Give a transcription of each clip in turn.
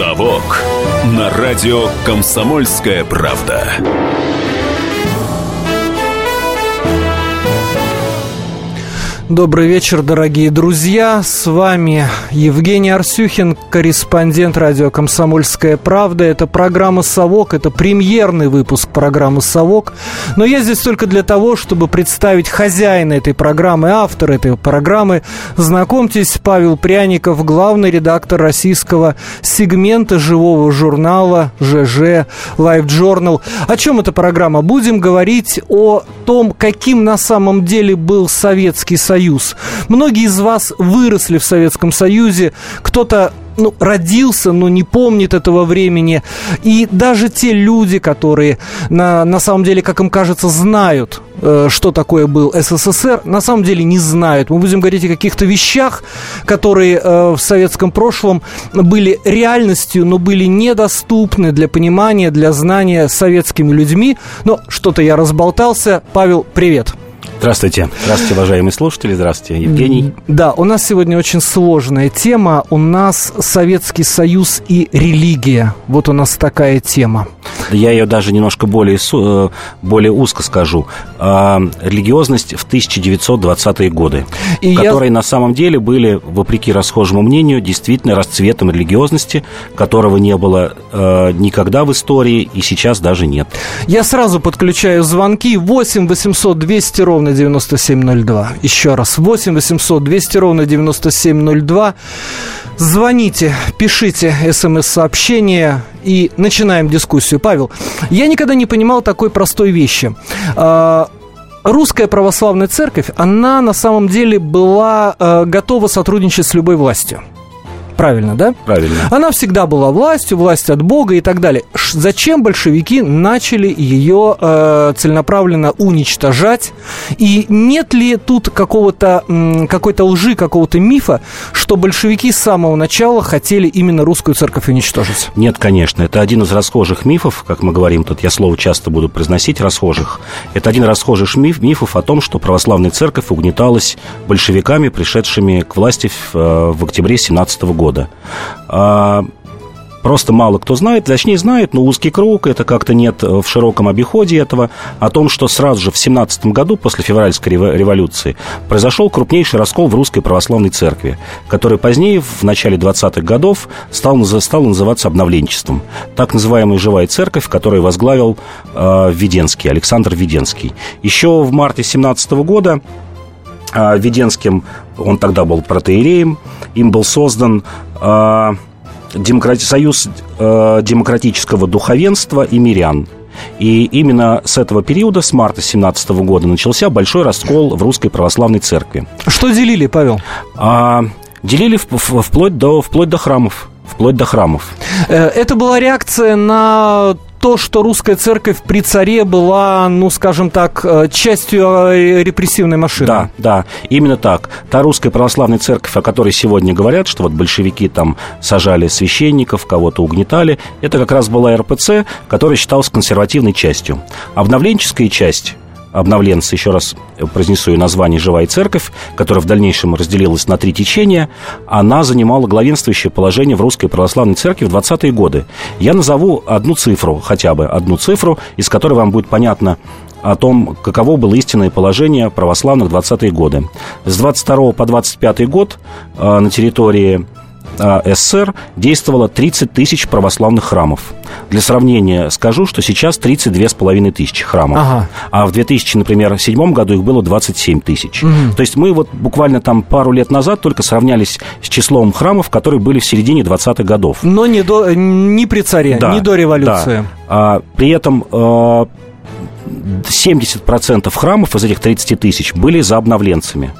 «Совок» на радио «Комсомольская правда». Добрый вечер, дорогие друзья. С вами Евгений Арсюхин, корреспондент радио «Комсомольская правда». Это программа «Совок», это премьерный выпуск программы «Совок». Но я здесь только для того, чтобы представить хозяина этой программы, автор этой программы. Знакомьтесь, Павел Пряников, главный редактор российского сегмента живого журнала ЖЖ Life Journal. О чем эта программа? Будем говорить о том, каким на самом деле был Советский Союз Союз. Многие из вас выросли в Советском Союзе, кто-то ну, родился, но не помнит этого времени. И даже те люди, которые на, на самом деле, как им кажется, знают, э, что такое был СССР, на самом деле не знают. Мы будем говорить о каких-то вещах, которые э, в советском прошлом были реальностью, но были недоступны для понимания, для знания советскими людьми. Но что-то я разболтался. Павел, привет. Здравствуйте. Здравствуйте, уважаемые слушатели. Здравствуйте, Евгений. Да, у нас сегодня очень сложная тема. У нас Советский Союз и религия. Вот у нас такая тема. Я ее даже немножко более, э, более узко скажу. А, религиозность в 1920-е годы, и которые я... на самом деле были, вопреки расхожему мнению, действительно расцветом религиозности, которого не было э, никогда в истории и сейчас даже нет. Я сразу подключаю звонки 8 800 200 ровно ровно 9702. Еще раз, 8 800 200 ровно 9702. Звоните, пишите смс-сообщение и начинаем дискуссию. Павел, я никогда не понимал такой простой вещи а, русская православная церковь, она на самом деле была э, готова сотрудничать с любой властью. Правильно, да? Правильно. Она всегда была властью, власть от Бога и так далее. Зачем большевики начали ее э, целенаправленно уничтожать? И нет ли тут какого-то, какой-то лжи, какого-то мифа, что большевики с самого начала хотели именно русскую церковь уничтожить? Нет, конечно. Это один из расхожих мифов, как мы говорим тут, я слово часто буду произносить, расхожих. Это один из расхожих миф, мифов о том, что православная церковь угнеталась большевиками, пришедшими к власти в, э, в октябре 17 года года. А, просто мало кто знает, точнее знает, но узкий круг, это как-то нет в широком обиходе этого, о том, что сразу же в 17 году, после февральской революции, произошел крупнейший раскол в русской православной церкви, который позднее, в начале 20-х годов, стал, стал называться обновленчеством. Так называемая «Живая церковь», которую возглавил э, Веденский, Александр Веденский. Еще в марте 17 года Веденским, он тогда был протеереем, им был создан э, демократи, Союз э, демократического духовенства и мирян. И именно с этого периода, с марта 17 года, начался большой раскол в русской православной церкви. Что делили, Павел? А, делили вплоть до, вплоть до храмов вплоть до храмов. Это была реакция на то, что русская церковь при царе была, ну, скажем так, э, частью э, репрессивной машины. Да, да, именно так. Та русская православная церковь, о которой сегодня говорят, что вот большевики там сажали священников, кого-то угнетали, это как раз была РПЦ, которая считалась консервативной частью. Обновленческая часть обновленцы, еще раз произнесу ее название «Живая церковь», которая в дальнейшем разделилась на три течения, она занимала главенствующее положение в русской православной церкви в 20-е годы. Я назову одну цифру, хотя бы одну цифру, из которой вам будет понятно о том, каково было истинное положение православных в 20-е годы. С 22 по 25 год э, на территории СССР действовало 30 тысяч православных храмов. Для сравнения скажу, что сейчас 32 с половиной тысячи храмов. Ага. А в 2000, например, седьмом году их было 27 тысяч. Угу. То есть мы вот буквально там пару лет назад только сравнялись с числом храмов, которые были в середине 20-х годов. Но не, до, не при царе, да, не до революции. Да. А, при этом... А, 70% храмов из этих 30 тысяч были за обновленцами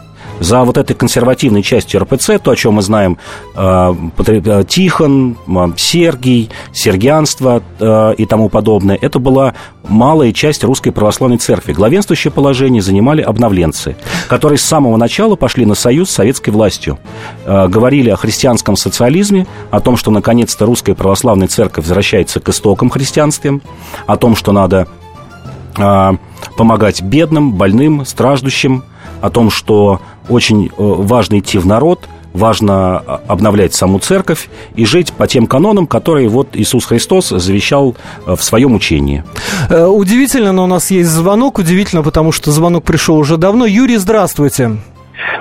за вот этой консервативной частью РПЦ, то, о чем мы знаем, э, э, Тихон, Сергий, сергианство э, и тому подобное, это была малая часть русской православной церкви. Главенствующее положение занимали обновленцы, которые с самого начала пошли на союз с советской властью. Говорили о христианском социализме, о том, что наконец-то русская православная церковь возвращается к истокам христианстве, о том, что надо помогать бедным, больным, страждущим, о том, что очень э, важно идти в народ, важно обновлять саму церковь и жить по тем канонам, которые вот Иисус Христос завещал в своем учении. Удивительно, но у нас есть звонок. Удивительно, потому что звонок пришел уже давно. Юрий, здравствуйте.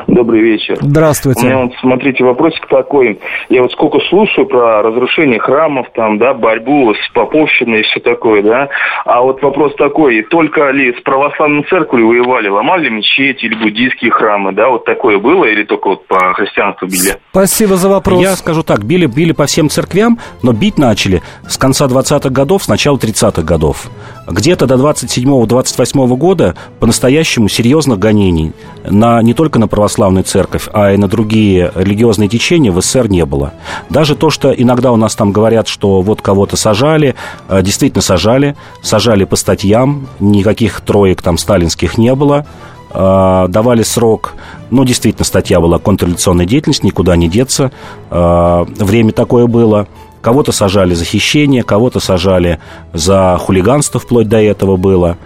Добрый вечер. Здравствуйте. У меня вот, смотрите, вопросик такой. Я вот сколько слушаю про разрушение храмов, там, да, борьбу с поповщиной и все такое, да. А вот вопрос такой, только ли с православной церковью воевали, ломали мечети или буддийские храмы, да, вот такое было или только вот по христианству били? Спасибо за вопрос. Я скажу так, били, били по всем церквям, но бить начали с конца 20-х годов, с начала 30-х годов. Где-то до 27-28 года по-настоящему серьезных гонений на, не только на православную церковь, а и на другие религиозные течения в СССР не было. Даже то, что иногда у нас там говорят, что вот кого-то сажали, э, действительно сажали, сажали по статьям, никаких троек там сталинских не было, э, давали срок, ну, действительно, статья была контрреволюционная деятельность, никуда не деться, э, время такое было, Кого-то сажали за хищение, кого-то сажали за хулиганство, вплоть до этого было.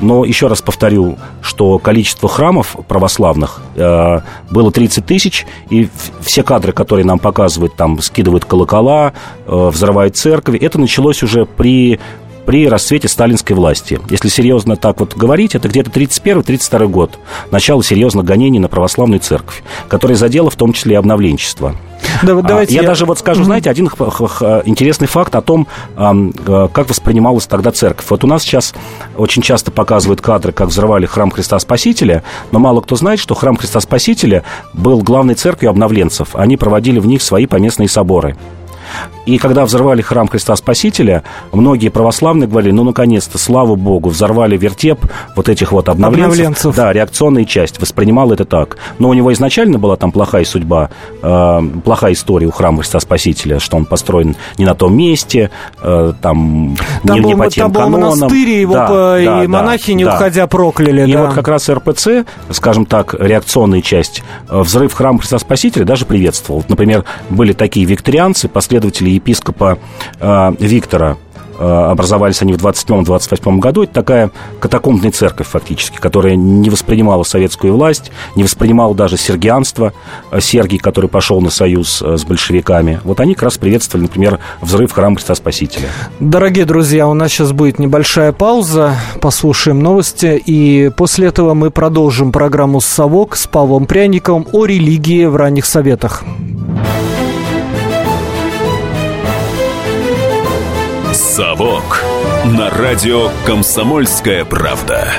Но еще раз повторю, что количество храмов православных э, было 30 тысяч, и все кадры, которые нам показывают, там скидывают колокола, э, взрывают церкви, это началось уже при при расцвете сталинской власти. Если серьезно так вот говорить, это где-то 31-32 год, начало серьезных гонений на православную церковь, которая задела в том числе и обновленчество. Да, вот давайте я, я даже вот скажу, знаете, один интересный факт о том, э, как воспринималась тогда церковь. Вот у нас сейчас очень часто показывают кадры, как взрывали храм Христа Спасителя, но мало кто знает, что храм Христа Спасителя был главной церковью обновленцев. Они проводили в них свои поместные соборы. И когда взорвали храм Христа Спасителя, многие православные говорили, ну, наконец-то, слава Богу, взорвали вертеп вот этих вот обновленцев. обновленцев. Да, реакционная часть воспринимала это так. Но у него изначально была там плохая судьба, э, плохая история у храма Христа Спасителя, что он построен не на том месте, э, там, там не, был, не по тем там канонам. монастырь, его да, по, да, и монахи, не да. уходя, прокляли. И да. вот как раз РПЦ, скажем так, реакционная часть, э, взрыв храма Христа Спасителя даже приветствовал. Например, были такие викторианцы, последователи епископа э, Виктора э, образовались они в 27-28 году. Это такая катакомбная церковь фактически, которая не воспринимала советскую власть, не воспринимала даже сергианство. Э, Сергий, который пошел на союз с большевиками. Вот они как раз приветствовали, например, взрыв храма Христа Спасителя. Дорогие друзья, у нас сейчас будет небольшая пауза. Послушаем новости. И после этого мы продолжим программу «Совок» с Павлом Пряниковым о религии в ранних советах. «Совок» на радио «Комсомольская правда».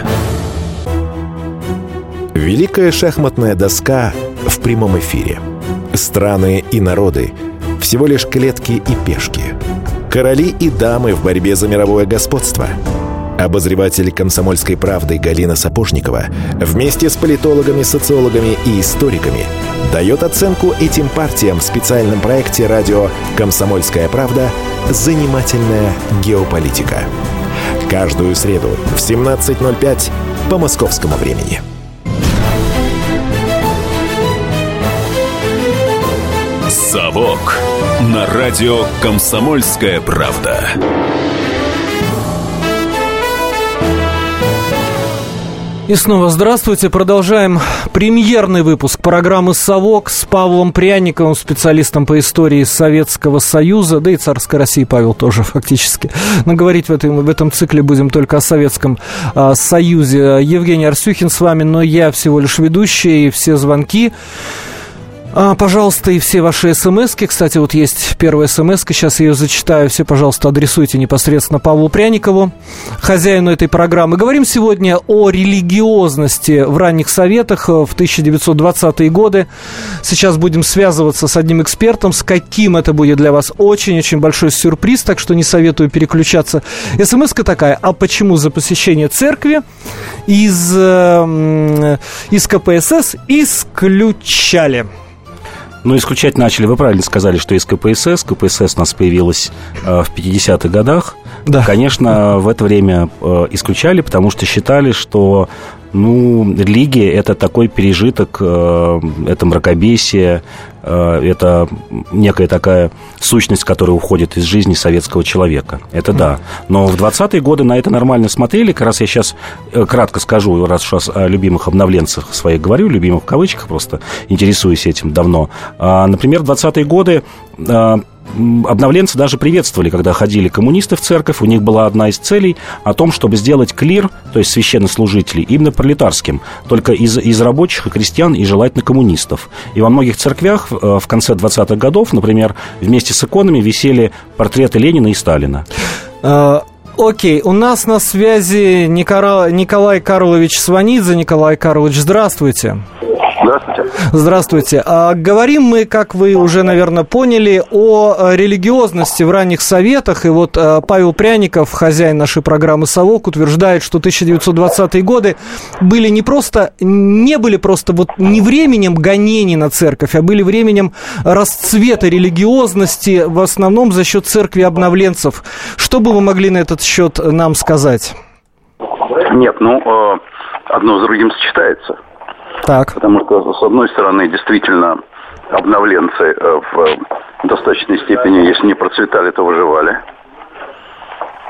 Великая шахматная доска в прямом эфире. Страны и народы – всего лишь клетки и пешки. Короли и дамы в борьбе за мировое господство – Обозреватель «Комсомольской правды» Галина Сапожникова вместе с политологами, социологами и историками дает оценку этим партиям в специальном проекте радио «Комсомольская правда. Занимательная геополитика». Каждую среду в 17.05 по московскому времени. «Совок» на радио «Комсомольская правда». И снова здравствуйте. Продолжаем премьерный выпуск программы «Совок» с Павлом Пряниковым, специалистом по истории Советского Союза, да и царской России Павел тоже фактически. Но говорить в этом, в этом цикле будем только о Советском а, Союзе. Евгений Арсюхин с вами, но я всего лишь ведущий, и все звонки а, пожалуйста, и все ваши смс -ки. Кстати, вот есть первая смс сейчас ее зачитаю. Все, пожалуйста, адресуйте непосредственно Павлу Пряникову, хозяину этой программы. Говорим сегодня о религиозности в ранних советах в 1920-е годы. Сейчас будем связываться с одним экспертом, с каким это будет для вас очень-очень большой сюрприз, так что не советую переключаться. смс такая, а почему за посещение церкви из, э, из КПСС исключали? Ну, исключать начали, вы правильно сказали, что из КПСС. КПСС у нас появилась э, в 50-х годах. Да. Конечно, в это время э, исключали, потому что считали, что Ну, религия – это такой пережиток, э, это мракобесие, э, это некая такая сущность, которая уходит из жизни советского человека. Это да. Но в 20-е годы на это нормально смотрели. Как раз я сейчас э, кратко скажу, раз уж о любимых обновленцах своих говорю, любимых в кавычках просто, интересуюсь этим давно. А, например, в 20-е годы обновленцы даже приветствовали, когда ходили коммунисты в церковь. У них была одна из целей о том, чтобы сделать клир, то есть священнослужителей, именно пролетарским, только из, из рабочих и крестьян, и желательно коммунистов. И во многих церквях э, в конце 20-х годов, например, вместе с иконами висели портреты Ленина и Сталина. Э, окей, у нас на связи Никола... Николай Карлович Сванидзе. Николай Карлович, здравствуйте. Здравствуйте. Здравствуйте. А, говорим мы, как вы уже, наверное, поняли, о э, религиозности в ранних советах. И вот а, Павел Пряников, хозяин нашей программы «Совок», утверждает, что 1920-е годы были не просто, не были просто вот не временем гонений на церковь, а были временем расцвета религиозности, в основном за счет церкви обновленцев. Что бы вы могли на этот счет нам сказать? Нет, ну, э, одно с другим сочетается. Так. Потому что, с одной стороны, действительно, обновленцы э, в достаточной степени, если не процветали, то выживали.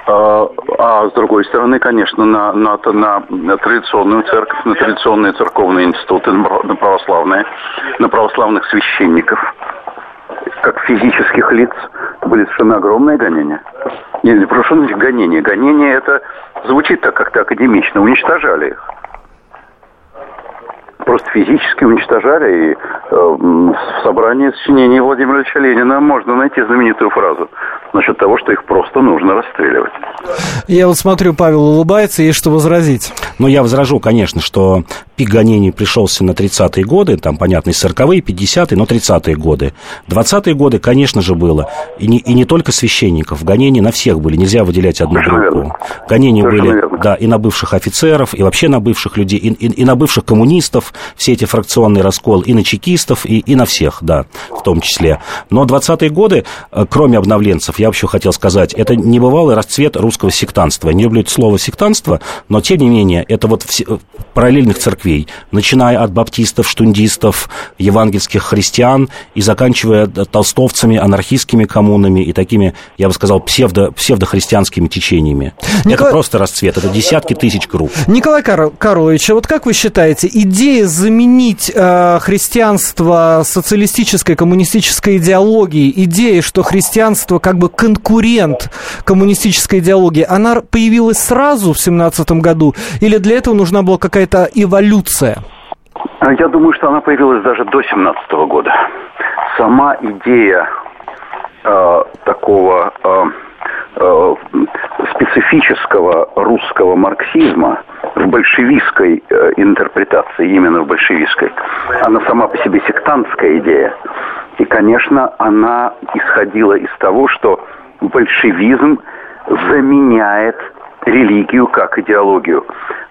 А, а с другой стороны, конечно, на, на, на, на традиционную церковь, на традиционные церковные институты, на православные, на православных священников, как физических лиц, были совершенно огромные гонения. Не, прошу значит гонения. Гонения это звучит так как-то академично, уничтожали их просто физически уничтожали. И э, в собрании сочинений Владимира Ильича Ленина можно найти знаменитую фразу насчет того, что их просто нужно расстреливать. Я вот смотрю, Павел улыбается, есть что возразить. Ну, я возражу, конечно, что пик гонений пришелся на 30-е годы, там, понятно, и 40-е, 50-е, но 30-е годы. 20-е годы, конечно же, было. И не, и не только священников, гонения на всех были, нельзя выделять одну Совершенно группу. Верно. Гонения Совершенно были, верно. да, и на бывших офицеров, и вообще на бывших людей, и, и, и на бывших коммунистов, все эти фракционные раскол, и на чекистов, и, и на всех, да, в том числе. Но 20-е годы, э, кроме обновленцев, я вообще хотел сказать, это небывалый расцвет русского сектанства. Не люблю это слово сектанство, но, тем не менее, это вот все, э, параллельных церквей, начиная от баптистов, штундистов, евангельских христиан и заканчивая толстовцами, анархистскими коммунами и такими, я бы сказал, псевдо, псевдохристианскими течениями. Николай... Это просто расцвет, это десятки тысяч групп. Николай Кар... Карлович, а вот как вы считаете, идея заменить э, христианство социалистической, коммунистической идеологией, идея, что христианство как бы конкурент коммунистической идеологии, она появилась сразу в 17 году или для этого нужна была какая-то эволюция? Я думаю, что она появилась даже до 17 года. Сама идея э, такого э, э, специфического русского марксизма в большевистской э, интерпретации, именно в большевистской, она сама по себе сектантская идея. И, конечно, она исходила из того, что большевизм заменяет религию как идеологию.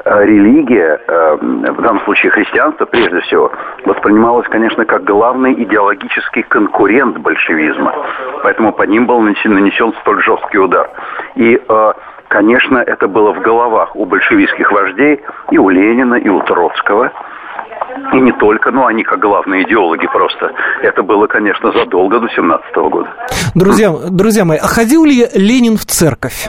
Э, религия, э, в данном случае христианство прежде всего, воспринималась, конечно, как главный идеологический конкурент большевизма. Поэтому по ним был нанесен столь жесткий удар. И э, конечно, это было в головах у большевистских вождей, и у Ленина, и у Троцкого. И не только, но они как главные идеологи просто. Это было, конечно, задолго до 17 года. Друзья, друзья мои, а ходил ли Ленин в церковь?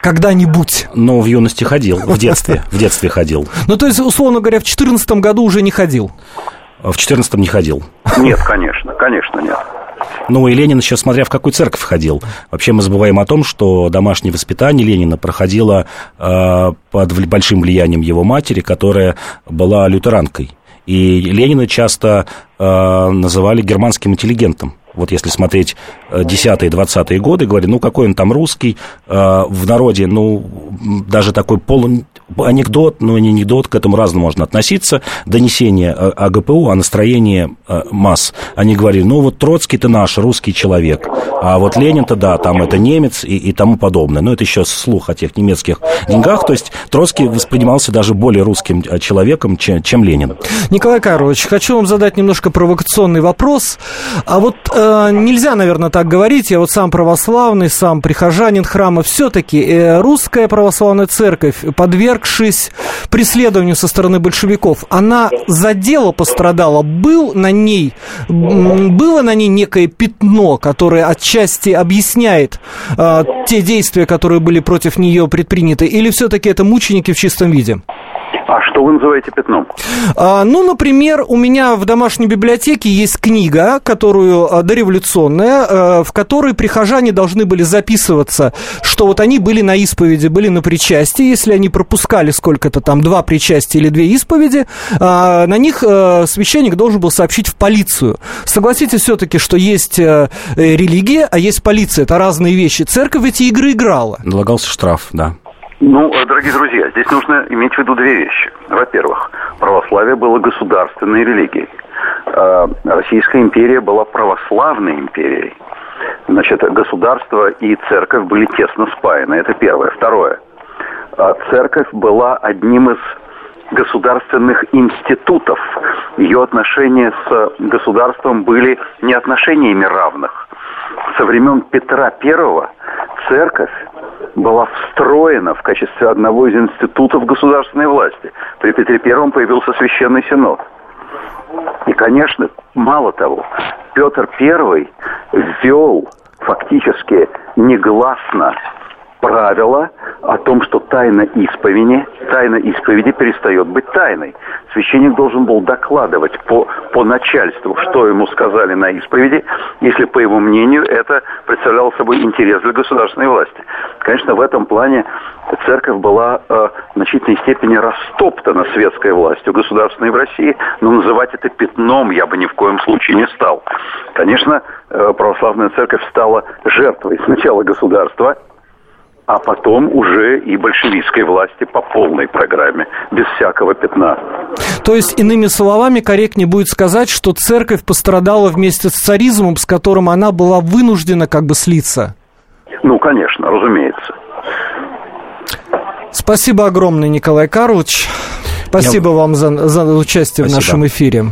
Когда-нибудь? Ну, в юности ходил, в детстве, в детстве ходил. Ну, то есть, условно говоря, в 2014 году уже не ходил? В 2014 не ходил. Нет, конечно, конечно нет. Ну, и Ленин еще, смотря в какую церковь ходил. Вообще мы забываем о том, что домашнее воспитание Ленина проходило э, под большим влиянием его матери, которая была лютеранкой. И Ленина часто э, называли германским интеллигентом вот если смотреть 10-е, 20-е годы, говорили, ну, какой он там русский, э, в народе, ну, даже такой полу анекдот, ну, не анекдот, к этому разному можно относиться, донесение о ГПУ, о настроении э, масс. Они говорили, ну, вот Троцкий-то наш, русский человек, а вот Ленин-то, да, там это немец и, и тому подобное. Ну, это еще слух о тех немецких деньгах, то есть Троцкий воспринимался даже более русским э, человеком, чем, чем Ленин. Николай Карлович, хочу вам задать немножко провокационный вопрос. А вот э, нельзя, наверное, так говорить, я вот сам православный, сам прихожанин храма, все-таки э, русская православная церковь подвергла подвергшись преследованию со стороны большевиков, она за дело пострадала? Был на ней, было на ней некое пятно, которое отчасти объясняет э, те действия, которые были против нее предприняты? Или все-таки это мученики в чистом виде? А что вы называете пятном? А, ну, например, у меня в домашней библиотеке есть книга, которую а, дореволюционная, а, в которой прихожане должны были записываться, что вот они были на исповеди, были на причастии. Если они пропускали сколько-то там, два причастия или две исповеди, а, на них а, священник должен был сообщить в полицию. Согласитесь все-таки, что есть а, религия, а есть полиция. Это разные вещи. Церковь эти игры играла. Налагался штраф, да. Ну, э, дорогие друзья, здесь нужно иметь в виду две вещи. Во-первых, православие было государственной религией. Э, Российская империя была православной империей. Значит, государство и церковь были тесно спаяны. Это первое. Второе. Э, церковь была одним из государственных институтов. Ее отношения с государством были не отношениями равных. Со времен Петра I церковь была встроена в качестве одного из институтов государственной власти. При Петре Первом появился Священный Синод. И, конечно, мало того, Петр I ввел фактически негласно правило о том, что тайна исповеди, тайна исповеди перестает быть тайной. Священник должен был докладывать по, по начальству, что ему сказали на исповеди, если, по его мнению, это представляло собой интерес для государственной власти. Конечно, в этом плане церковь была э, в значительной степени растоптана светской властью государственной в России, но называть это пятном я бы ни в коем случае не стал. Конечно, э, православная церковь стала жертвой сначала государства, а потом уже и большевистской власти по полной программе, без всякого пятна. То есть, иными словами, корректнее будет сказать, что церковь пострадала вместе с царизмом, с которым она была вынуждена как бы слиться? Ну, конечно, разумеется. Спасибо огромное, Николай Карлович. Спасибо Я... вам за, за участие Спасибо. в нашем эфире.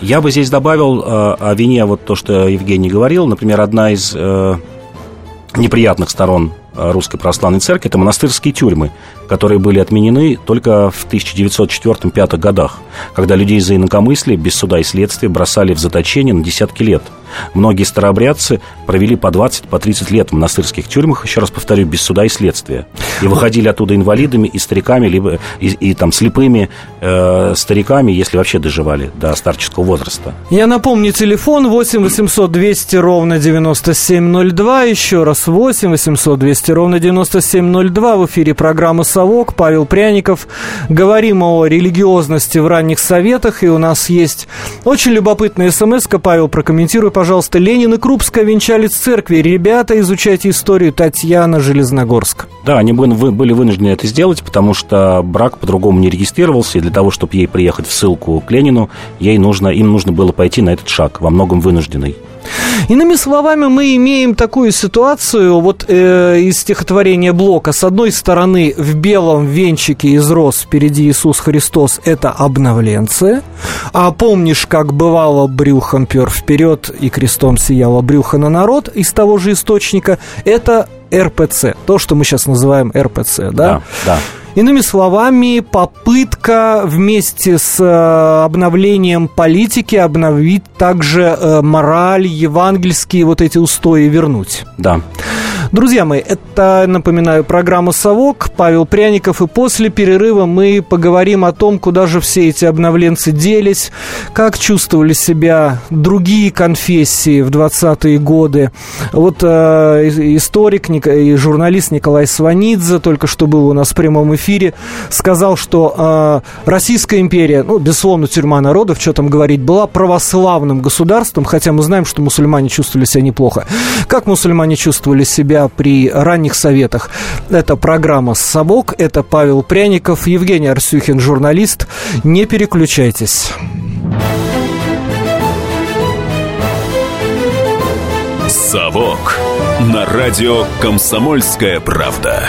Я бы здесь добавил э, о вине вот то, что Евгений говорил. Например, одна из э, неприятных сторон Русской Православной Церкви, это монастырские тюрьмы, которые были отменены только в 1904-1905 годах, когда людей за инакомыслие без суда и следствия бросали в заточение на десятки лет. Многие старообрядцы провели по 20, по 30 лет в монастырских тюрьмах, еще раз повторю, без суда и следствия. И выходили оттуда инвалидами и стариками, либо и, и там слепыми э, стариками, если вообще доживали до старческого возраста. Я напомню, телефон 8 800 200 ровно 9702, еще раз 8 800 200 200 ровно 9702 в эфире программы «Совок». Павел Пряников. Говорим о религиозности в ранних советах. И у нас есть очень любопытная смс -ка. Павел, прокомментируй, пожалуйста. Ленин и Крупская венчались в церкви. Ребята, изучайте историю Татьяна Железногорск. Да, они были вынуждены это сделать, потому что брак по-другому не регистрировался. И для того, чтобы ей приехать в ссылку к Ленину, ей нужно, им нужно было пойти на этот шаг, во многом вынужденный. Иными словами, мы имеем такую ситуацию, вот э, из стихотворения Блока. С одной стороны, в белом венчике из роз впереди Иисус Христос – это обновленцы. А помнишь, как бывало брюхом пер вперед и крестом сияло брюхо на народ из того же источника – это РПЦ, то, что мы сейчас называем РПЦ, да? Да, да. Иными словами, попытка вместе с э, обновлением политики обновить также э, мораль, евангельские вот эти устои вернуть. Да. Друзья мои, это, напоминаю, программа «Совок», Павел Пряников, и после перерыва мы поговорим о том, куда же все эти обновленцы делись, как чувствовали себя другие конфессии в 20-е годы. Вот э, историк и журналист Николай Сванидзе только что был у нас в прямом эфире, сказал, что э, Российская империя, ну, безусловно, тюрьма народов, что там говорить, была православным государством, хотя мы знаем, что мусульмане чувствовали себя неплохо. Как мусульмане чувствовали себя при ранних советах. Это программа «Совок», это Павел Пряников, Евгений Арсюхин, журналист. Не переключайтесь. «Совок» на радио «Комсомольская правда».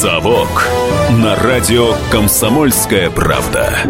«Совок» на радио «Комсомольская правда».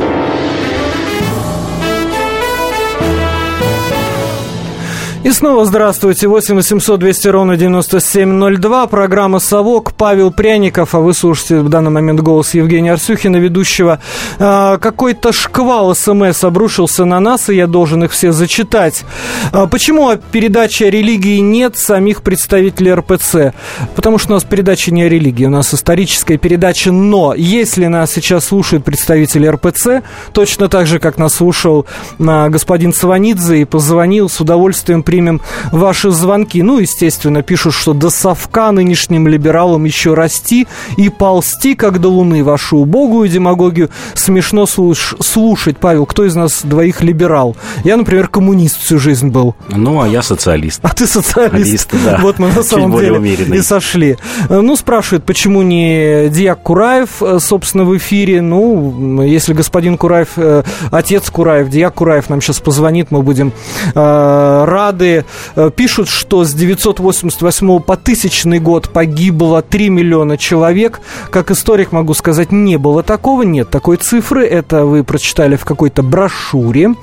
И снова здравствуйте. 8 800 200 ровно 9702. Программа «Совок». Павел Пряников. А вы слушаете в данный момент голос Евгения Арсюхина, ведущего. А, какой-то шквал СМС обрушился на нас, и я должен их все зачитать. А, почему передачи о религии нет самих представителей РПЦ? Потому что у нас передача не о религии, у нас историческая передача. Но если нас сейчас слушают представители РПЦ, точно так же, как нас слушал а, господин Сванидзе и позвонил с удовольствием примем ваши звонки. Ну, естественно, пишут, что до совка нынешним либералам еще расти и ползти, как до луны, вашу убогую демагогию. Смешно слуш- слушать, Павел, кто из нас двоих либерал? Я, например, коммунист всю жизнь был. Ну, а я социалист. А ты социалист. Социалист, да. Вот мы на самом деле умеренный. и сошли. Ну, спрашивают, почему не Диак Кураев, э, собственно, в эфире. Ну, если господин Кураев, э, отец Кураев, Диак Кураев нам сейчас позвонит, мы будем э, рады. Э, Пишут, что с 988 по тысячный год погибло 3 миллиона человек. Как историк могу сказать, не было такого, нет такой цифры. Это вы прочитали в какой-то брошюре.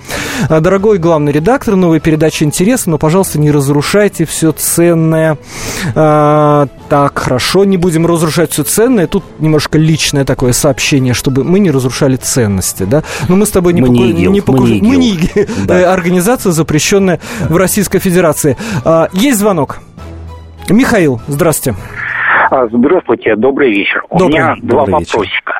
А, Дорогой главный редактор, новая передача интересна, но, пожалуйста, не разрушайте все ценное. А, так, хорошо, не будем разрушать все ценное. Тут немножко личное такое сообщение, чтобы мы не разрушали ценности, да? Но мы с тобой не, Мы не ИГИЛ, не мы не покуж- мы не. ИГИЛ. Да. Э, организация, запрещенная в Российской Федерации. А, Есть звонок. Михаил, здравствуйте. А, Здравствуйте, добрый вечер. У Добрый. меня два Добрый вечер. вопросика.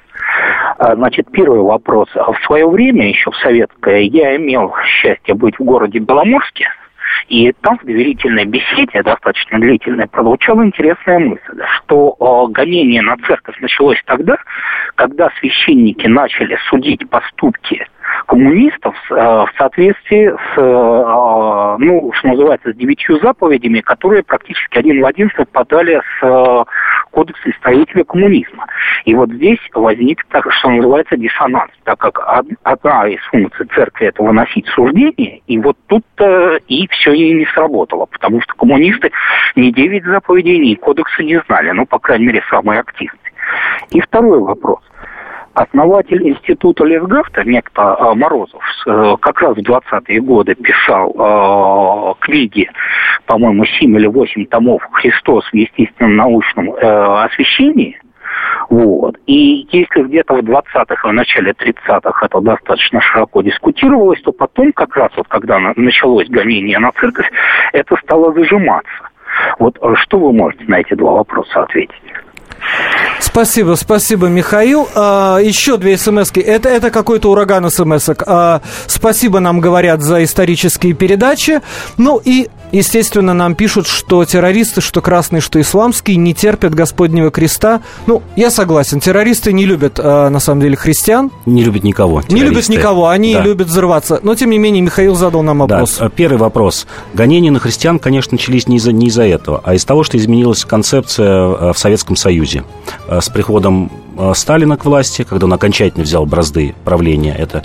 А, Значит, первый вопрос. В свое время, еще в советское, я имел счастье быть в городе Беломорске, и там в доверительной беседе, достаточно длительной, прозвучала интересная мысль, что гонение на церковь началось тогда, когда священники начали судить поступки коммунистов э, в соответствии с, э, ну, что называется, с девятью заповедями, которые практически один в один совпадали с э, кодексом строителя коммунизма. И вот здесь возник, так, что называется, диссонанс, так как од- одна из функций церкви – это выносить суждение, и вот тут-то и все и не сработало, потому что коммунисты ни девять заповедей, ни кодекса не знали, ну, по крайней мере, самые активные. И второй вопрос. Основатель института Лесгафта, некто э, Морозов, э, как раз в 20-е годы писал э, книги, по-моему, 7 или 8 томов «Христос в естественном научном э, освещении». Вот. И если где-то в 20-х, в начале 30-х это достаточно широко дискутировалось, то потом, как раз вот когда на- началось гонение на церковь, это стало зажиматься. Вот э, что вы можете на эти два вопроса ответить? Спасибо, спасибо, Михаил. А, еще две смс -ки. Это, это какой-то ураган смс -ок. А, спасибо нам говорят за исторические передачи. Ну и, естественно, нам пишут, что террористы, что красные, что исламские, не терпят Господнего креста. Ну, я согласен, террористы не любят, а, на самом деле, христиан. Не любит никого. Не любят террористы. никого, они Да. любят взрываться. Но, тем не менее, Михаил задал нам Да, вопрос. э, первый вопрос. Гонения на христиан, конечно, начались не из-за, не из-за этого, а из того, что изменилась концепция э, в Советском Союзе. Э, С приходом э, Сталина к власти, когда он окончательно взял бразды правления, это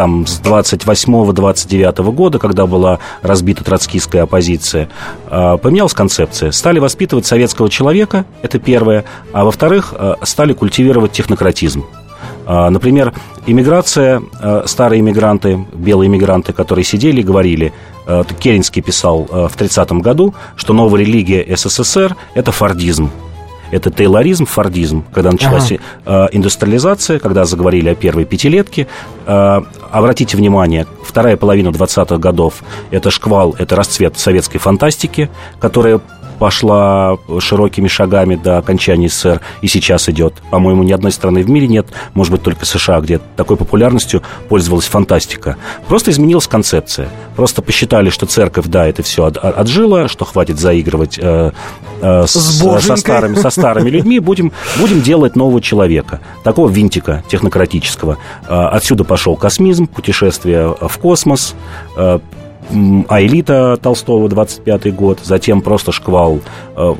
там с 28-29 года, когда была разбита троцкистская оппозиция, э, поменялась концепция. Стали воспитывать советского человека, это первое, а во-вторых, э, стали культивировать технократизм. А, Например, иммиграция, старые иммигранты, белые иммигранты, которые сидели и говорили, Керенский писал в 30 году, что новая религия СССР – это фордизм. Это тейлоризм, фордизм, когда началась э, индустриализация, когда заговорили о первой пятилетке. Э, обратите внимание, вторая половина 20-х годов – это шквал, это расцвет советской фантастики, которая пошла широкими шагами до окончания СССР и сейчас идет. По-моему, ни одной страны в мире нет, может быть, только США, где такой популярностью пользовалась фантастика. Просто изменилась концепция. Просто посчитали, что церковь, да, это все отжила, что хватит заигрывать э, э, с, со, старыми, со старыми людьми, будем, будем делать нового человека, такого винтика технократического. Э, отсюда пошел космизм, путешествие в космос, э, а элита Толстого, 25 год, затем просто шквал э,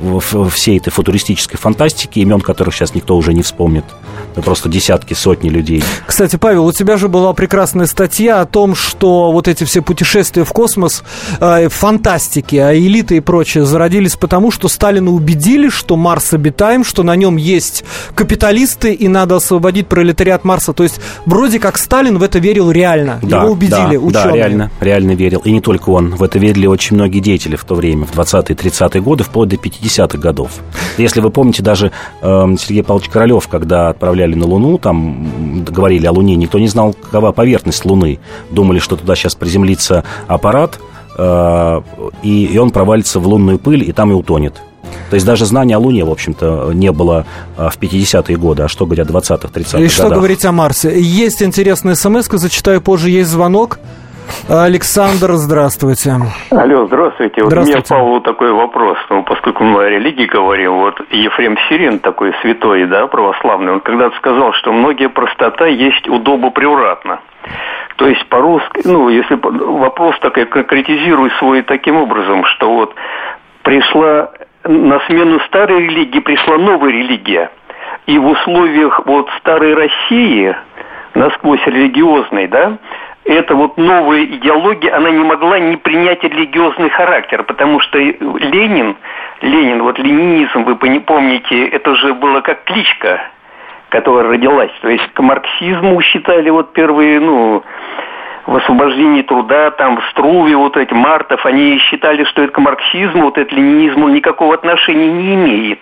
всей этой футуристической фантастики, имен которых сейчас никто уже не вспомнит. Это просто десятки, сотни людей. Кстати, Павел, у тебя же была прекрасная статья о том, что вот эти все путешествия в космос, э, фантастики, а элита и прочее зародились потому, что Сталина убедили, что Марс обитаем, что на нем есть капиталисты и надо освободить пролетариат Марса. То есть вроде как Сталин в это верил реально. Да, Его убедили да, ученые. Да, реально, реально верил. И не не только он, в это верили очень многие деятели в то время, в 20-е, 30-е годы, вплоть до 50-х годов. Если вы помните, даже э, Сергей Павлович Королев, когда отправляли на Луну, там говорили о Луне, никто не знал, какова поверхность Луны. Думали, что туда сейчас приземлится аппарат, э, и, и он провалится в лунную пыль, и там и утонет. То есть даже знания о Луне, в общем-то, не было э, в 50-е годы, а что говорят, 20-х, 30-х И что говорить о Марсе? Есть интересная смс зачитаю позже, есть звонок. Александр, здравствуйте. Алло, здравствуйте. Вот здравствуйте. у меня, Павлу, такой вопрос. Ну, поскольку мы о религии говорим, вот Ефрем Сирин, такой святой, да, православный, он когда-то сказал, что многие простота есть удобо превратно. То есть по-русски, ну, если вопрос такой конкретизирую свой таким образом, что вот пришла на смену старой религии пришла новая религия. И в условиях вот старой России, насквозь религиозной, да, эта вот новая идеология, она не могла не принять религиозный характер, потому что Ленин, Ленин, вот ленинизм, вы помните, это же было как кличка, которая родилась. То есть к марксизму считали вот первые, ну, в освобождении труда, там, в Струве, вот эти Мартов, они считали, что это к марксизму, вот это ленинизму никакого отношения не имеет.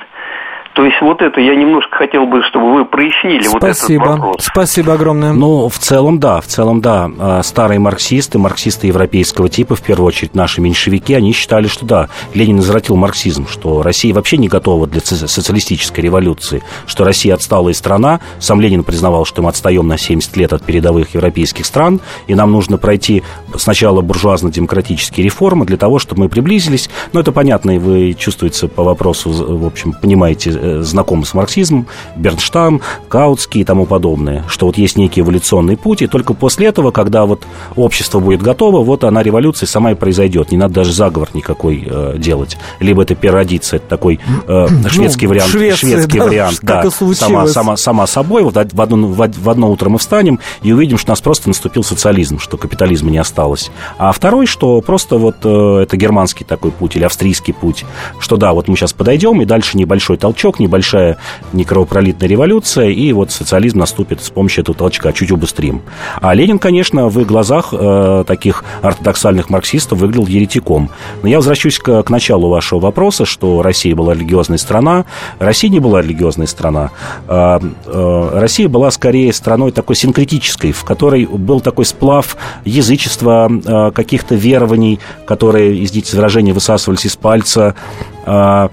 То есть вот это я немножко хотел бы, чтобы вы прояснили Спасибо. вот этот вопрос. Спасибо огромное. Ну, в целом, да, в целом, да. А, старые марксисты, марксисты европейского типа, в первую очередь наши меньшевики, они считали, что да, Ленин извратил марксизм, что Россия вообще не готова для социалистической революции, что Россия отсталая страна. Сам Ленин признавал, что мы отстаем на 70 лет от передовых европейских стран, и нам нужно пройти сначала буржуазно-демократические реформы для того, чтобы мы приблизились. Но это понятно, и вы чувствуете по вопросу, в общем, понимаете Э, знакомы с марксизмом, Бернштам, Каутский и тому подобное, что вот есть некий эволюционный путь, и только после этого, когда вот общество будет готово, вот она революция сама и произойдет. Не надо даже заговор никакой э, делать. Либо это переродиться, это такой э, ну, шведский ну, вариант, Швеции, шведский да, вариант, да, сама, сама, сама собой. Вот в одно, в одно утро мы встанем и увидим, что у нас просто наступил социализм, что капитализма не осталось. А второй, что просто вот э, это германский такой путь или австрийский путь, что да, вот мы сейчас подойдем, и дальше небольшой толчок, небольшая некровопролитная революция, и вот социализм наступит с помощью этого толчка, чуть убыстрим. А Ленин, конечно, в глазах э, таких ортодоксальных марксистов выглядел еретиком. Но я возвращусь к, к началу вашего вопроса, что Россия была религиозная страна. Россия не была религиозная страна. Э, э, Россия была скорее страной такой синкретической, в которой был такой сплав язычества, э, каких-то верований, которые, извините выражение, высасывались из пальца, э,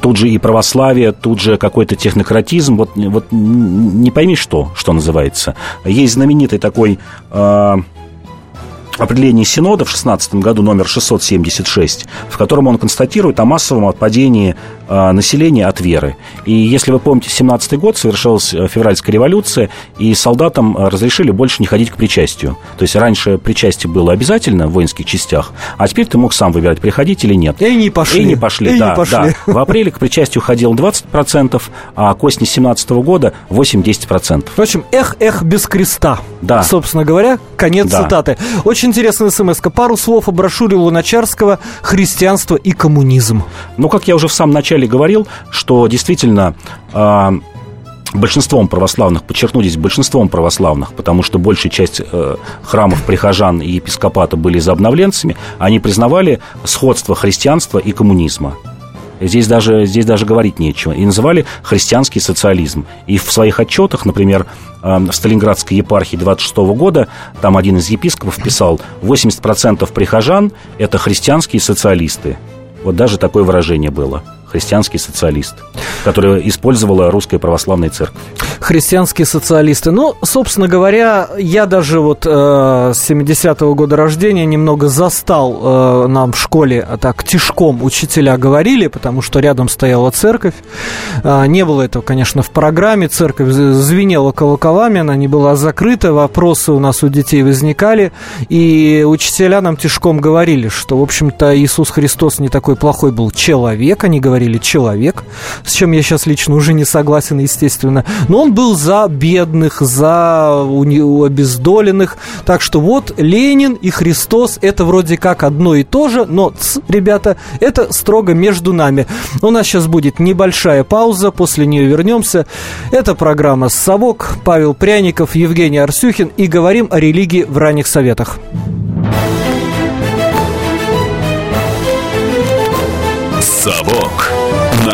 тут же и православие, тут же какой-то технократизм, вот, вот не пойми что, что называется. Есть знаменитый такой э, определение Синода в 16 году, номер 676, в котором он констатирует о массовом отпадении населения от веры. И если вы помните, 17 год совершилась э, февральская революция, и солдатам э, разрешили больше не ходить к причастию. То есть раньше причастие было обязательно в воинских частях, а теперь ты мог сам выбирать, приходить или нет. И не пошли. И не пошли, и да, не пошли. да. В апреле к причастию ходил 20%, а к осени 17 года 8-10%. В эх, эх, без креста. Да. Собственно говоря, конец да. цитаты. Очень очень интересная смс -ка. Пару слов о брошюре Луначарского «Христианство и коммунизм». Ну, как я уже в самом начале говорил, что действительно э, большинством православных, подчеркну здесь, большинством православных, потому что большая часть э, храмов прихожан и епископата были за обновленцами, они признавали сходство христианства и коммунизма. Здесь даже, здесь даже говорить нечего. И называли христианский социализм. И в своих отчетах, например, эм, в Сталинградской епархии 26 года, там один из епископов писал, 80% прихожан – это христианские социалисты. Вот даже такое выражение было христианский социалист, который использовала русская православная церковь. Христианские социалисты. Ну, собственно говоря, я даже вот э, с 70-го года рождения немного застал э, нам в школе, а так, тишком учителя говорили, потому что рядом стояла церковь. Э, не было этого, конечно, в программе. Церковь звенела колоколами, она не была закрыта, вопросы у нас у детей возникали, и учителя нам тишком говорили, что, в общем-то, Иисус Христос не такой плохой был человек, они говорили, говорили человек, с чем я сейчас лично уже не согласен, естественно. Но он был за бедных, за обездоленных. Так что вот Ленин и Христос это вроде как одно и то же, но, ребята, это строго между нами. У нас сейчас будет небольшая пауза, после нее вернемся. Это программа «Совок», Павел Пряников, Евгений Арсюхин и говорим о религии в ранних советах. «Совок»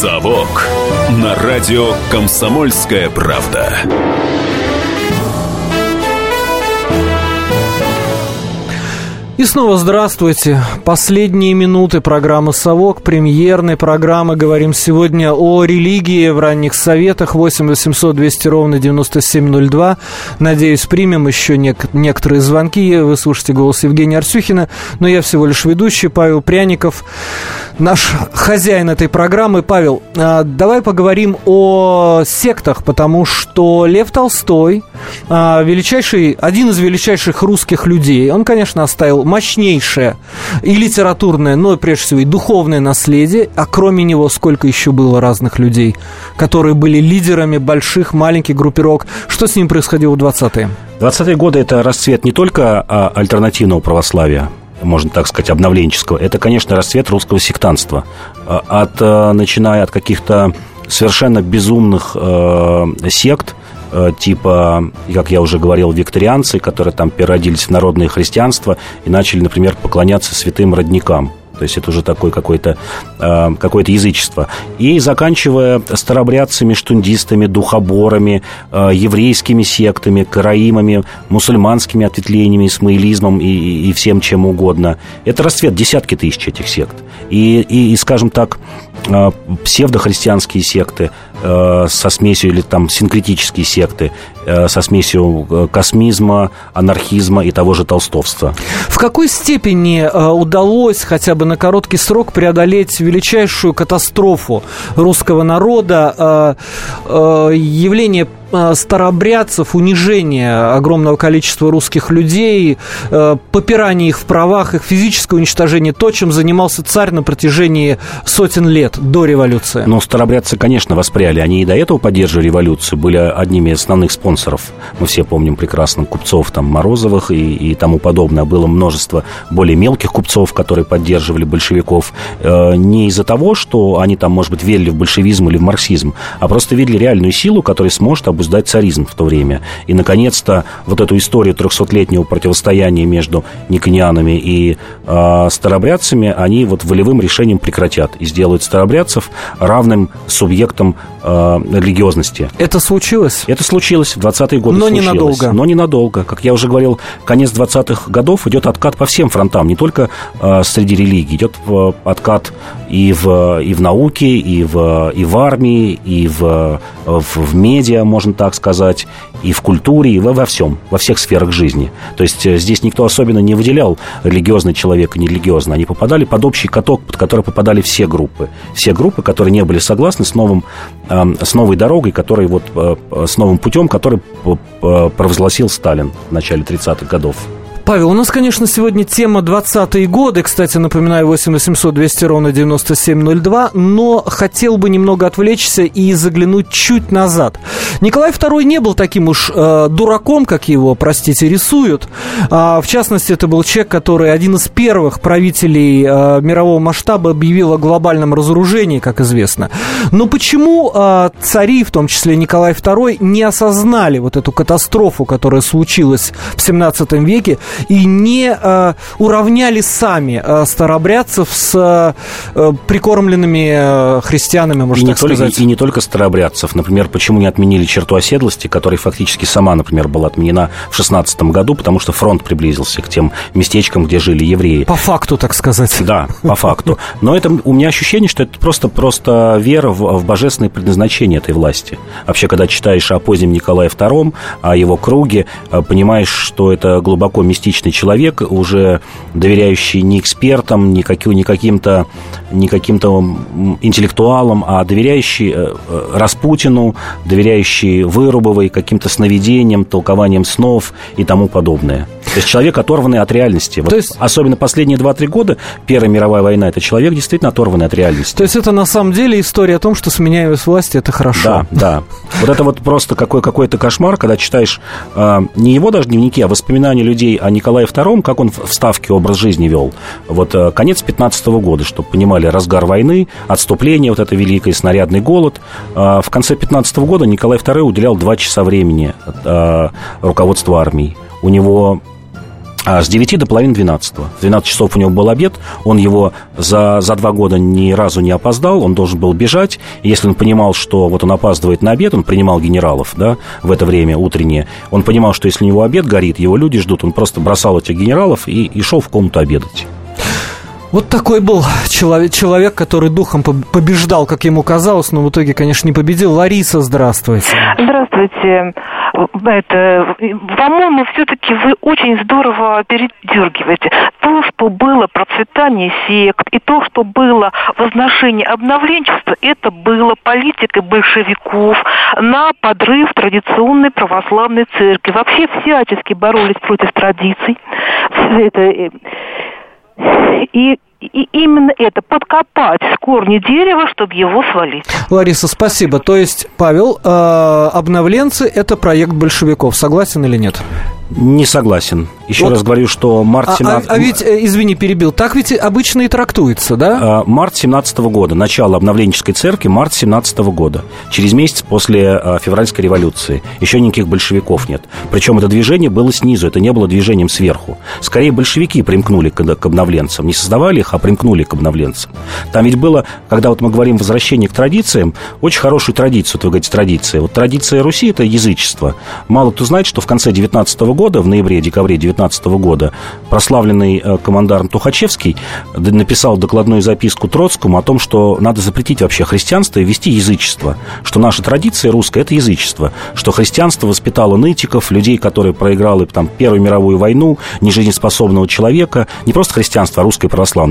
«Совок» на радио «Комсомольская правда». И снова здравствуйте. Последние минуты программы «Совок», премьерной программы. Говорим сегодня о религии в ранних советах. 8 800 200 ровно 9702. Надеюсь, примем еще нек- некоторые звонки. Вы слушаете голос Евгения Арсюхина. Но я всего лишь ведущий Павел Пряников, наш хозяин этой программы. Павел, а, давай поговорим о сектах, потому что Лев Толстой, а, величайший, один из величайших русских людей, он, конечно, оставил мощнейшее и литературное, но прежде всего и духовное наследие, а кроме него сколько еще было разных людей, которые были лидерами больших, маленьких группировок. Что с ним происходило в 20-е? 20-е годы – это расцвет не только а, альтернативного православия, можно так сказать, обновленческого, это, конечно, расцвет русского сектанства. А, от, а, начиная от каких-то совершенно безумных э, сект, Э, типа, как я уже говорил, викторианцы, которые там переродились в народное христианство и начали, например, поклоняться святым родникам. То есть это уже такое какое-то э, какое язычество. И заканчивая старобрядцами, штундистами, духоборами, э, еврейскими сектами, караимами, мусульманскими ответвлениями, исмаилизмом и, и, и всем чем угодно. Это расцвет десятки тысяч этих сект. И, и, и скажем так, э, псевдохристианские секты э, со смесью, или там синкретические секты, э, со смесью э, космизма, анархизма и того же толстовства. В какой степени удалось хотя бы на короткий срок преодолеть величайшую катастрофу русского народа, явление старообрядцев, унижение огромного количества русских людей, э, попирание их в правах, их физическое уничтожение, то, чем занимался царь на протяжении сотен лет до революции. Ну, старообрядцы, конечно, воспряли. Они и до этого поддерживали революцию, были одними из основных спонсоров. Мы все помним прекрасно купцов там Морозовых и, и тому подобное. Было множество более мелких купцов, которые поддерживали большевиков. Э, не из-за того, что они там, может быть, верили в большевизм или в марксизм, а просто видели реальную силу, которая сможет обуздать царизм в то время. И, наконец-то, вот эту историю трехсотлетнего противостояния между никонианами и э, старобрядцами они вот волевым решением прекратят и сделают старобрядцев равным субъектом э, религиозности. Это случилось? Это случилось в 20-е годы. Но случилось. ненадолго. Но ненадолго. Как я уже говорил, конец 20-х годов идет откат по всем фронтам, не только э, среди религий. Идет э, откат и в, и в науке, и в, и в армии, и в, в, в медиа, можно так сказать, и в культуре, и во, во всем, во всех сферах жизни. То есть э, здесь никто особенно не выделял религиозный человек и нерелигиозный. Они попадали под общий каток, под который попадали все группы. Все группы, которые не были согласны с, новым, эм, с новой дорогой, который вот, э, с новым путем, который провозгласил Сталин в начале 30-х годов. Павел, у нас, конечно, сегодня тема 20-е годы. Кстати, напоминаю, 8 800 200 ровно 9702. Но хотел бы немного отвлечься и заглянуть чуть назад. Николай II не был таким уж э, дураком, как его, простите, рисуют. А, в частности, это был человек, который один из первых правителей э, мирового масштаба объявил о глобальном разоружении, как известно. Но почему э, цари, в том числе Николай II, не осознали вот эту катастрофу, которая случилась в 17 веке, и не э, уравняли сами э, старобрядцев с э, прикормленными э, христианами, можно и так не сказать? Только, и не только старобрядцев. Например, почему не отменили черту оседлости, которая фактически сама, например, была отменена в 16 году, потому что фронт приблизился к тем местечкам, где жили евреи. По факту, так сказать. Да, по факту. Но это у меня ощущение, что это просто, просто вера в, в божественное предназначение этой власти. Вообще, когда читаешь о позднем Николае II, о его круге, э, понимаешь, что это глубоко мистичный человек, уже доверяющий не экспертам, не, каким, не каким-то не каким-то интеллектуалам, а доверяющий э, э, Распутину, доверяющий Вырубовой, каким-то сновидениям, толкованием снов и тому подобное. То есть человек, оторванный от реальности. Вот То есть... Особенно последние 2-3 года, Первая мировая война, это человек действительно оторванный от реальности. То есть это на самом деле история о том, что сменяемость власти – это хорошо. Да, да. Вот это вот просто какой, какой-то кошмар, когда читаешь э, не его даже дневники, а воспоминания людей о Николае II, как он в Ставке образ жизни вел. Вот э, конец 15 -го года, чтобы понимали, разгар войны, отступление, вот это великое снарядный голод. Э, в конце 15 -го года Николай II уделял 2 часа времени э, руководству армии. У него а с 9 до половины 12. В 12 часов у него был обед, он его за, за два года ни разу не опоздал, он должен был бежать. И если он понимал, что вот он опаздывает на обед, он принимал генералов да, в это время утреннее, он понимал, что если у него обед горит, его люди ждут, он просто бросал этих генералов и, и шел в комнату обедать. Вот такой был человек, человек, который духом побеждал, как ему казалось, но в итоге, конечно, не победил. Лариса, здравствуйте. Здравствуйте. Это, по-моему, все-таки вы очень здорово передергиваете. То, что было процветание сект, и то, что было возношение обновленчества, это было политикой большевиков на подрыв традиционной православной церкви. Вообще всячески боролись против традиций. Это, э, и и именно это, подкопать с корни дерева, чтобы его свалить. Лариса, спасибо. То есть, Павел, э, обновленцы – это проект большевиков. Согласен или нет? Не согласен. Еще вот. раз говорю, что март 17... А, а, а ведь, э, извини, перебил, так ведь обычно и трактуется, да? А, март 17 года, начало обновленческой церкви, март 17 года. Через месяц после а, февральской революции. Еще никаких большевиков нет. Причем это движение было снизу, это не было движением сверху. Скорее, большевики примкнули к, к обновленцам. Не создавали их, а примкнули к обновленцам. Там ведь было, когда вот мы говорим возвращение к традициям, очень хорошую традицию, вот вы говорите, традиция. Вот традиция Руси – это язычество. Мало кто знает, что в конце 19 года, в ноябре-декабре 19 года, прославленный э, командарм Тухачевский написал докладную записку Троцкому о том, что надо запретить вообще христианство и вести язычество, что наша традиция русская – это язычество, что христианство воспитало нытиков, людей, которые проиграли там, Первую мировую войну, нежизнеспособного человека, не просто христианство, а русская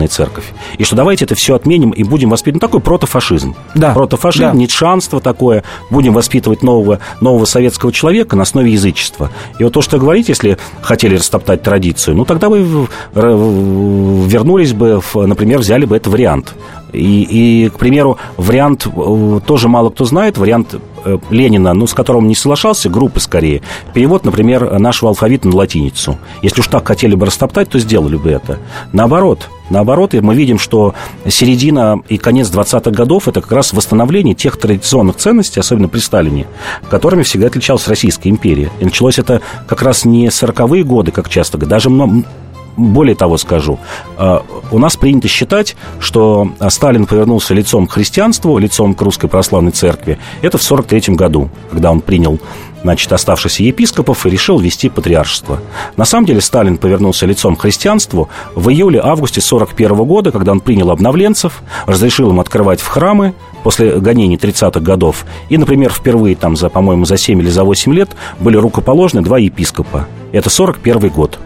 православная церковь. И что давайте это все отменим и будем воспитывать ну, такой протофашизм. Да. Протофашизм, да. нитшанство такое, будем воспитывать нового, нового советского человека на основе язычества. И вот то, что говорите, если хотели растоптать традицию, ну тогда вы вернулись бы, например, взяли бы этот вариант. И, и, к примеру, вариант э, тоже мало кто знает, вариант э, Ленина, ну, с которым не соглашался, группы скорее. Перевод, например, нашего алфавита на латиницу. Если уж так хотели бы растоптать, то сделали бы это. Наоборот, наоборот, и мы видим, что середина и конец 20-х годов – это как раз восстановление тех традиционных ценностей, особенно при Сталине, которыми всегда отличалась Российская империя. И началось это как раз не 40-е годы, как часто, даже более того скажу, э, у нас принято считать, что Сталин повернулся лицом к христианству, лицом к русской православной церкви. Это в 1943 году, когда он принял значит, оставшихся епископов и решил вести патриаршество. На самом деле Сталин повернулся лицом к христианству в июле-августе 1941 года, когда он принял обновленцев, разрешил им открывать в храмы после гонений 30-х годов. И, например, впервые там за, по-моему, за 7 или за 8 лет были рукоположены два епископа. Это 41 год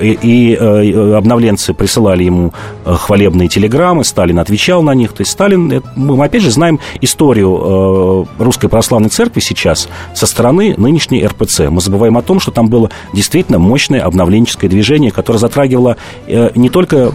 и, и э, обновленцы присылали ему э, хвалебные телеграммы, Сталин отвечал на них. То есть Сталин, э, мы опять же знаем историю Русской Православной Церкви сейчас со стороны нынешней РПЦ. Мы забываем о том, что там было действительно мощное обновленческое движение, которое затрагивало не только...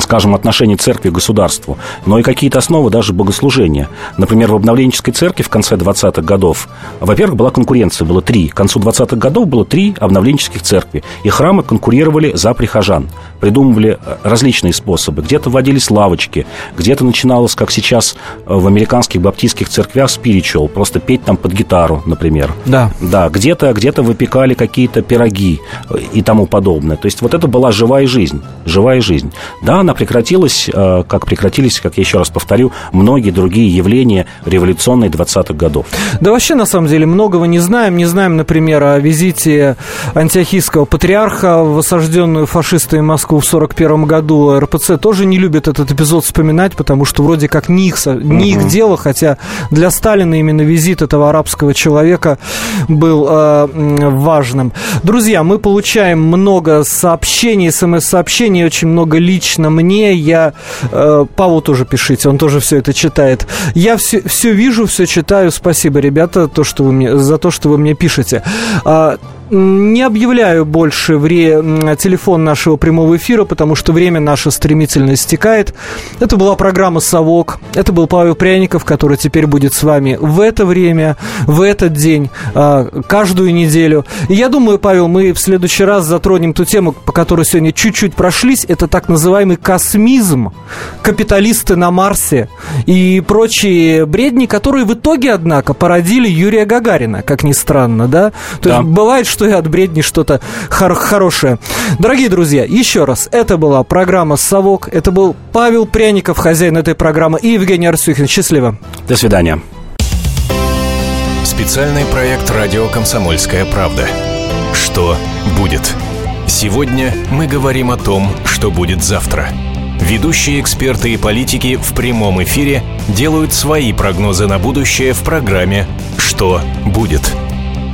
скажем, отношение церкви к государству, но и какие-то основы даже богослужения. Например, в обновленческой церкви в конце 20-х годов, во-первых, была конкуренция, было три. К концу 20-х годов было три обновленческих церкви, и храмы конкурировали за прихожан, придумывали э, различные способы. Где-то вводились лавочки, где-то начиналось, как сейчас э, в американских баптистских церквях, спиричуал, просто петь там под гитару, например. Да. Да, где-то где выпекали какие-то пироги э, и тому подобное. То есть вот это была живая жизнь, живая жизнь. Да, она прекратилась, э, как прекратились, как я еще раз повторю, многие другие явления революционной 20-х годов. Да вообще, на самом деле, многого не знаем. Не знаем, например, о визите антиохийского патриарха в осажденную фашистами Москву в 41 году. РПЦ тоже не любит этот эпизод вспоминать, потому что вроде как не их, не их дело, хотя для Сталина именно визит этого арабского человека был э, важным. Друзья, мы получаем много сообщений, смс-сообщений, очень много лично мне, я... Э, Павлу тоже пишите, он тоже все это читает. Я все, все вижу, все читаю. Спасибо, ребята, то, что вы мне, за то, что вы мне пишете. А, не объявляю больше вре... телефон нашего прямого эфира, потому что время наше стремительно истекает. Это была программа «Совок». Это был Павел Пряников, который теперь будет с вами в это время, в этот день, а, каждую неделю. И я думаю, Павел, мы в следующий раз затронем ту тему, по которой сегодня чуть-чуть прошлись. Это так называемый космизм, капиталисты на Марсе и прочие бредни, которые в итоге, однако, породили Юрия Гагарина, как ни странно, да? То да. есть бывает, что и от бредни что-то хор- хорошее. Дорогие друзья, еще раз, это была программа «Совок». Это был Павел Пряников, хозяин этой программы, и Евгений Арсюхин. Счастливо. До свидания. Специальный проект «Радио Комсомольская правда». Что будет? Сегодня мы говорим о том, что будет завтра. Ведущие эксперты и политики в прямом эфире делают свои прогнозы на будущее в программе «Что будет?».